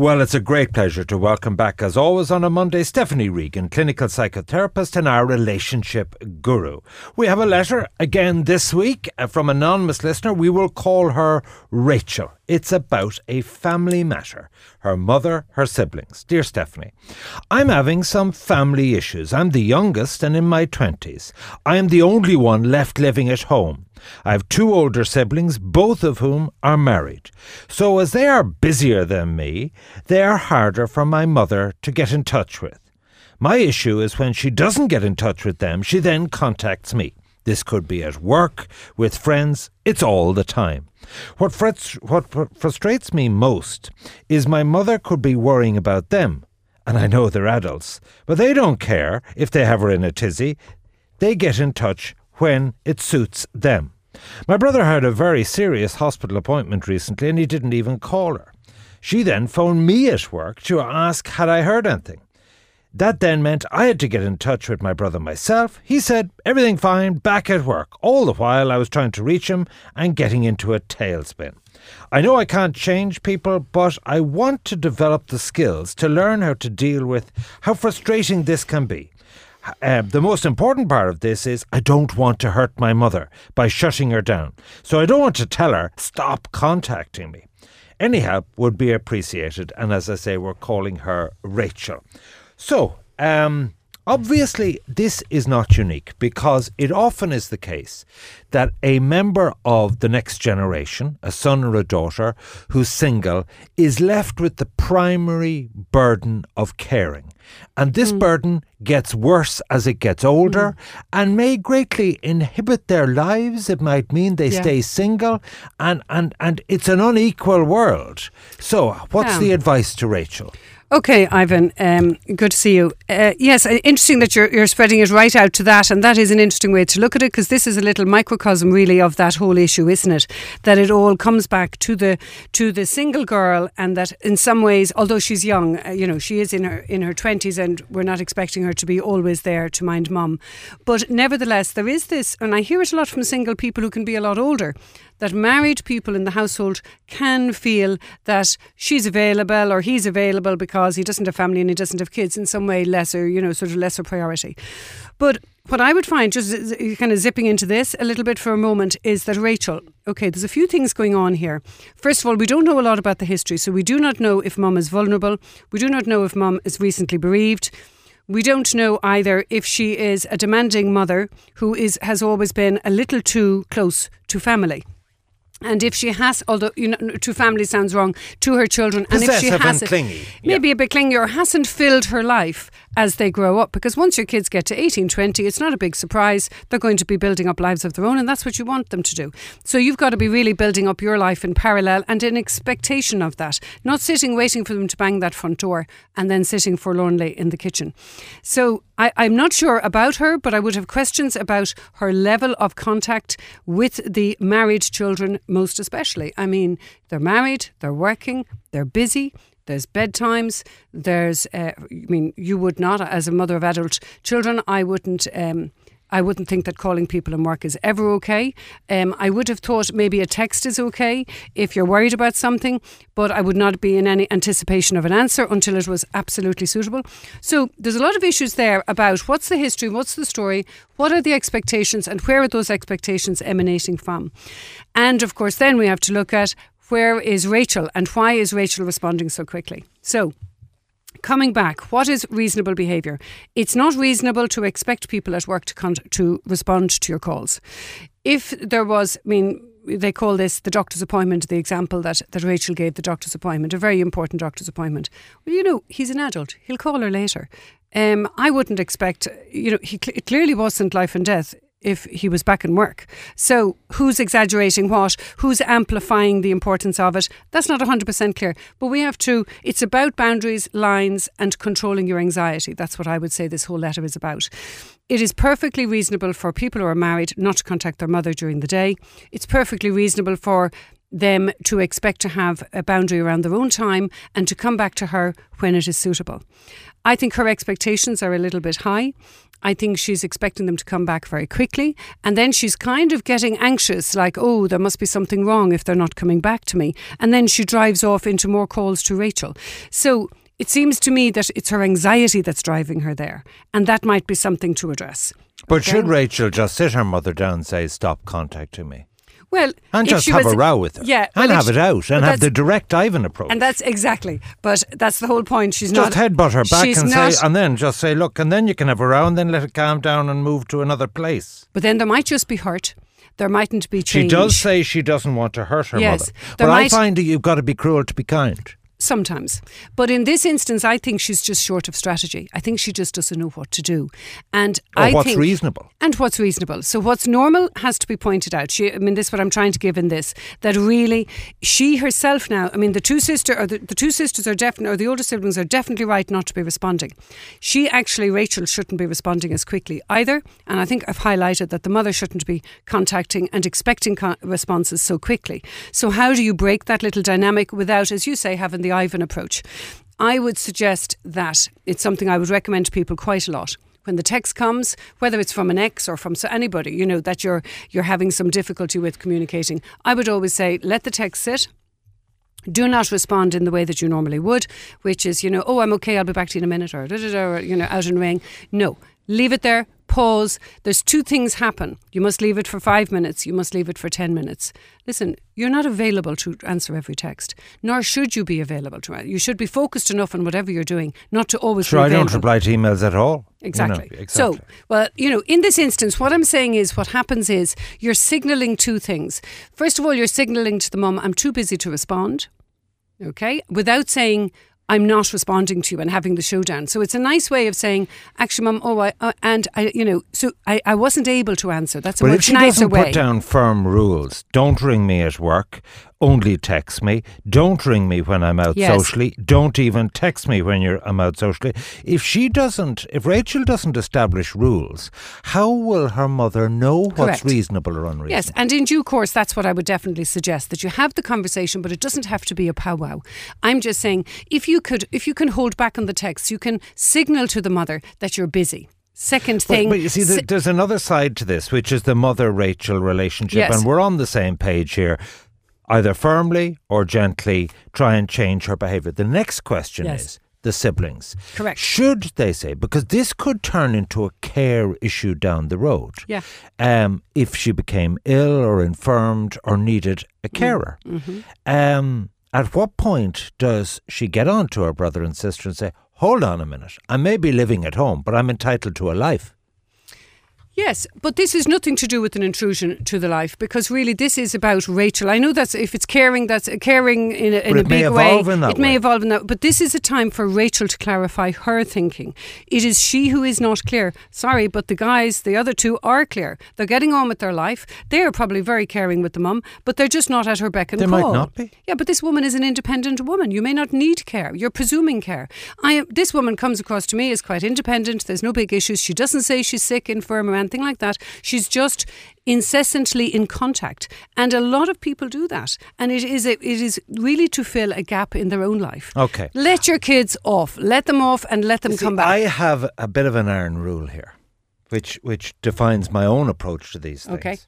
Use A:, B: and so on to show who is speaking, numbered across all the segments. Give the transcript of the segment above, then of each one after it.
A: Well, it's a great pleasure to welcome back, as always, on a Monday, Stephanie Regan, clinical psychotherapist and our relationship guru. We have a letter again this week uh, from an anonymous listener. We will call her Rachel. It's about a family matter her mother, her siblings. Dear Stephanie, I'm having some family issues. I'm the youngest and in my 20s. I am the only one left living at home. I have two older siblings, both of whom are married. So, as they are busier than me, they are harder for my mother to get in touch with. My issue is when she doesn't get in touch with them, she then contacts me. This could be at work, with friends, it's all the time. What, frets, what frustrates me most is my mother could be worrying about them, and I know they're adults, but they don't care if they have her in a tizzy. They get in touch when it suits them. My brother had a very serious hospital appointment recently and he didn't even call her. She then phoned me at work to ask had I heard anything. That then meant I had to get in touch with my brother myself. He said, everything fine, back at work. All the while I was trying to reach him and getting into a tailspin. I know I can't change people, but I want to develop the skills to learn how to deal with how frustrating this can be. Uh, the most important part of this is I don't want to hurt my mother by shutting her down. So I don't want to tell her, stop contacting me. Any help would be appreciated. And as I say, we're calling her Rachel. So, um, Obviously, this is not unique because it often is the case that a member of the next generation, a son or a daughter who's single, is left with the primary burden of caring. And this mm. burden gets worse as it gets older mm. and may greatly inhibit their lives. It might mean they yeah. stay single and, and, and it's an unequal world. So, what's yeah. the advice to Rachel?
B: Okay, Ivan, um, good to see you. Uh, yes, uh, interesting that you're, you're spreading it right out to that, and that is an interesting way to look at it because this is a little microcosm, really, of that whole issue, isn't it? That it all comes back to the to the single girl, and that in some ways, although she's young, uh, you know, she is in her in her twenties, and we're not expecting her to be always there to mind mum, but nevertheless, there is this, and I hear it a lot from single people who can be a lot older that married people in the household can feel that she's available or he's available because he doesn't have family and he doesn't have kids in some way lesser, you know, sort of lesser priority. But what I would find, just kind of zipping into this a little bit for a moment, is that Rachel, okay, there's a few things going on here. First of all, we don't know a lot about the history. So we do not know if mum is vulnerable. We do not know if mum is recently bereaved. We don't know either if she is a demanding mother who is has always been a little too close to family. And if she has, although you know, to family sounds wrong, to her children,
A: and
B: if she
A: has clingy.
B: maybe yeah. a bit clingy or hasn't filled her life as they grow up, because once your kids get to 18, 20, it's not a big surprise. They're going to be building up lives of their own, and that's what you want them to do. So you've got to be really building up your life in parallel and in expectation of that, not sitting waiting for them to bang that front door and then sitting forlornly in the kitchen. So I, I'm not sure about her, but I would have questions about her level of contact with the married children, most especially. I mean, they're married, they're working, they're busy. There's bedtimes. There's, uh, I mean, you would not, as a mother of adult children, I wouldn't um, I wouldn't think that calling people in work is ever okay. Um, I would have thought maybe a text is okay if you're worried about something, but I would not be in any anticipation of an answer until it was absolutely suitable. So there's a lot of issues there about what's the history, what's the story, what are the expectations, and where are those expectations emanating from. And of course, then we have to look at where is Rachel and why is Rachel responding so quickly. So coming back, what is reasonable behaviour? It's not reasonable to expect people at work to con- to respond to your calls. If there was, I mean, they call this the doctor's appointment, the example that, that Rachel gave the doctor's appointment, a very important doctor's appointment. Well, you know, he's an adult. He'll call her later. Um, I wouldn't expect, you know, he cl- it clearly wasn't life and death if he was back in work. So who's exaggerating what? Who's amplifying the importance of it? That's not 100% clear. But we have to, it's about boundaries, lines, and controlling your anxiety. That's what I would say this whole letter is about. It is perfectly reasonable for people who are married not to contact their mother during the day. It's perfectly reasonable for them to expect to have a boundary around their own time and to come back to her when it is suitable. I think her expectations are a little bit high. I think she's expecting them to come back very quickly. And then she's kind of getting anxious, like, oh, there must be something wrong if they're not coming back to me. And then she drives off into more calls to Rachel. So it seems to me that it's her anxiety that's driving her there. And that might be something to address.
A: But
B: Okay.
A: should Rachel just sit her mother down and say, stop contacting me?
B: Well,
A: And just have
B: was-
A: a row with her.
B: Yeah,
A: And
B: well,
A: have
B: she-
A: it out and have the direct Ivan approach.
B: And that's exactly. But that's the whole point. She's not
A: just
B: not.
A: headbutt her back and
B: not,
A: say, and then just say, look, and then you can have a row and then let it calm down and move to another place.
B: But then there might just be hurt. There mightn't be change.
A: She does say she doesn't want to hurt her
B: Yes,
A: mother. But I find that you've got to be cruel to be kind.
B: Sometimes. But in this instance, I think she's just short of strategy. I think she just doesn't know what to do. And
A: Or
B: I
A: what's
B: think,
A: reasonable.
B: And what's reasonable. So what's normal has to be pointed out. She, I mean, this is what I'm trying to give in this. That really, she herself now. I mean, the two sister or the, the two sisters are definitely, or the older siblings are definitely right not to be responding. She actually, Rachel, shouldn't be responding as quickly either. And I think I've highlighted that the mother shouldn't be contacting and expecting con- responses so quickly. So how do you break that little dynamic without, as you say, having the Ivan approach? I would suggest that it's something I would recommend to people quite a lot when the text comes, whether it's from an ex or from anybody, you know that you're you're having some difficulty with communicating. I would always say let the text sit. Do not respond in the way that you normally would, which is, you know, oh, I'm okay, I'll be back to you in a minute, or you know, out and ring. No, leave it there. Pause. There's two things happen. You must leave it for five minutes. You must leave it for ten minutes. Listen, you're not available to answer every text, nor should you be available to. You should be focused enough on whatever you're doing, not to always.
A: Sure, I don't reply to emails at all. you know,
B: Exactly.
A: exactly.
B: So, well, you know, in this instance, what I'm saying is what happens is you're signaling two things. First of all, you're signaling to the mum, I'm too busy to respond, okay, without saying, I'm not responding to you and having the showdown. So it's a nice way of saying, actually, mum, oh, I, uh, and I, you know, so I, I wasn't able to answer. That's a
A: But if
B: much
A: she
B: nicer
A: doesn't
B: way.
A: put down firm rules, don't ring me at work, only text me, don't ring me when I'm out
B: Yes.
A: socially, don't even text me when you're I'm out socially. If she doesn't, if Rachel doesn't establish rules, how will her mother know what's
B: Correct.
A: reasonable or unreasonable?
B: Yes, and in due course, that's what I would definitely suggest that you have the conversation, but it doesn't have to be a powwow. I'm just saying, if you could, if you can hold back on the text, you can signal to the mother that you're busy. Second thing,
A: but you see, there's another side to this, which is the mother Rachel relationship,
B: Yes.
A: and we're on the same page here. Either firmly or gently try and change her behaviour. The next question
B: Yes.
A: is the siblings.
B: Correct.
A: Should they say, because this could turn into a care issue down the road.
B: Yeah.
A: Um, if she became ill or infirmed or needed a
B: Mm.
A: carer.
B: Mm-hmm.
A: Um, at what point does she get on to her brother and sister and say, hold on a minute, I may be living at home, but I'm entitled to a life?
B: Yes, but this is nothing to do with an intrusion to the life because really this is about Rachel. I know that's if it's caring, that's caring in a, in a
A: it may
B: big way.
A: evolve in that
B: it may evolve in that. But this is a time for Rachel to clarify her thinking. It is she who is not clear. Sorry, but the guys, the other two, are clear. They're getting on with their life. They are probably very caring with the mum, but they're just not at her beck and
A: They
B: call.
A: might not be.
B: Yeah, but this woman is an independent woman. You may not need care. You're presuming care. I am, this woman comes across to me as quite independent. There's no big issues. She doesn't say she's sick, infirm, or anything like that. She's just incessantly in contact, and a lot of people do that. And it is a, it is really to fill a gap in their own life.
A: Okay.
B: Let your kids off. Let them off, and let them
A: See,
B: come back.
A: I have a bit of an iron rule here, which which defines my own approach to these things.
B: Okay.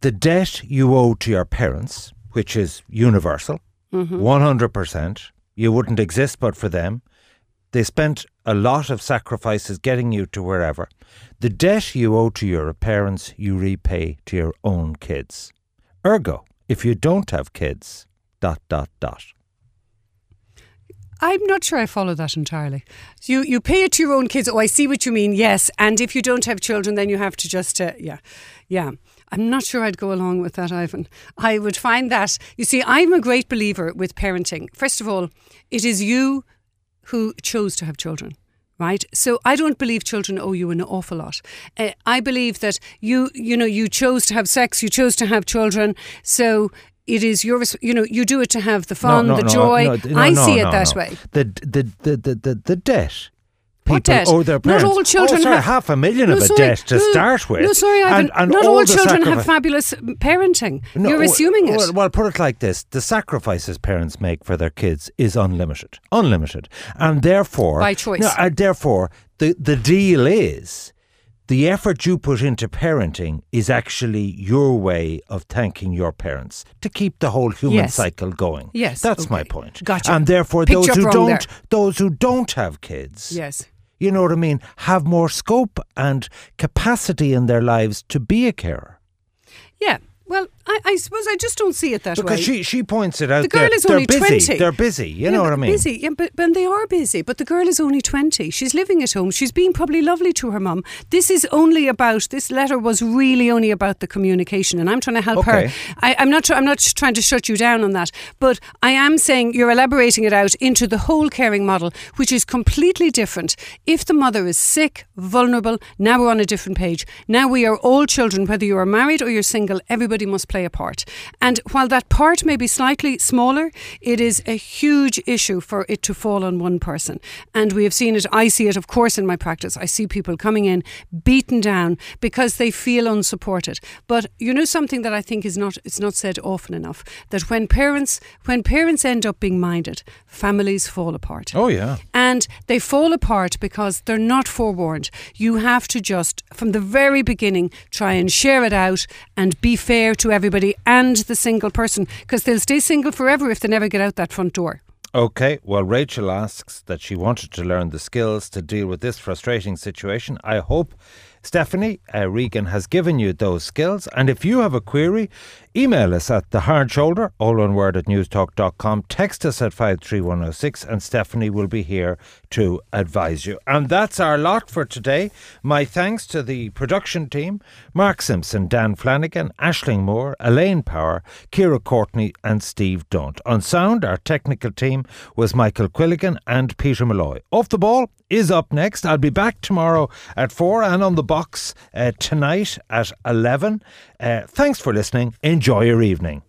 A: The debt you owe to your parents, which is universal,
B: Mm-hmm.
A: one hundred percent, you wouldn't exist but for them. They spent a lot of sacrifices getting you to wherever. The debt you owe to your parents, you repay to your own kids. Ergo, if you don't have kids, dot dot dot.
B: I'm not sure I follow that entirely. You you pay it to your own kids. Oh, I see what you mean. Yes, and if you don't have children, then you have to just uh, yeah, yeah. I'm not sure I'd go along with that, Ivan. I would find that you see, I'm a great believer with parenting. First of all, it is you who chose to have children. Right, so I don't believe children owe you an awful lot. Uh, I believe that you, you know, you chose to have sex, you chose to have children, so it is your, you know, you do it to have the fun, the joy.
A: no, no,
B: I
A: no,
B: see it that way.
A: The, the, the, the, the, the debt people owe their parents.
B: Not all children
A: oh, sorry,
B: have-
A: half a million
B: No,
A: of a
B: sorry,
A: debt to
B: no,
A: start with.
B: No, sorry, Ivan.
A: And, and
B: not
A: all
B: all children have fabulous parenting.
A: No,
B: You're
A: well-
B: assuming it.
A: Well, well, put it like this: the sacrifices parents make for their kids is unlimited, unlimited, and therefore,
B: By choice.
A: No, uh, therefore, the the deal is. The effort you put into parenting is actually your way of thanking your parents to keep the whole human
B: Yes.
A: cycle going.
B: Yes,
A: that's my
B: okay.
A: point.
B: Gotcha.
A: And therefore,
B: Picked
A: those who don't,
B: there.
A: those who don't have kids,
B: yes.
A: You know what I mean, have more scope and capacity in their lives to be a carer.
B: Yeah. Well, I, I suppose I just don't see it that
A: Because
B: way.
A: Because she she points it out.
B: The girl
A: they're,
B: is
A: they're
B: only
A: busy.
B: 20.
A: They're busy. You
B: Yeah,
A: know what I mean?
B: Busy, yeah, but, but they are busy. But the girl is only twenty. She's living at home. She's being probably lovely to her mum. This is only about. This letter was really only about the communication, and I'm trying to help
A: Okay.
B: her. I, I'm not. I'm not trying to shut you down on that, but I am saying you're elaborating it out into the whole caring model, which is completely different. If the mother is sick, vulnerable, now we're on a different page. Now we are all children, whether you are married or you're single. Everybody must play a part. And while that part may be slightly smaller, it is a huge issue for it to fall on one person. And we have seen it, I see it, of course, in my practice. I see people coming in beaten down because they feel unsupported. But you know something that I think is not it's not said often enough that when parents when parents end up being minded, families fall apart.
A: Oh yeah.
B: And they fall apart because they're not forewarned. You have to just, from the very beginning, try and share it out and be fair to everybody and the single person because they'll stay single forever if they never get out that front door.
A: Okay. Well, Rachel asks that she wanted to learn the skills to deal with this frustrating situation. I hope Stephanie uh, Regan has given you those skills. And if you have a query, email us at the hard shoulder, all one word at newstalk.com. Text us at 53106, and Stephanie will be here to advise you. And that's our lot for today. My thanks to the production team Mark Simpson, Dan Flanagan, Ashling Moore, Elaine Power, Kira Courtney, and Steve Dunt. On sound, our technical team was Michael Quilligan and Peter Malloy. Off the ball is up next. I'll be back tomorrow at 4 and on the box uh, tonight at 11. Uh, thanks for listening. Enjoy your evening.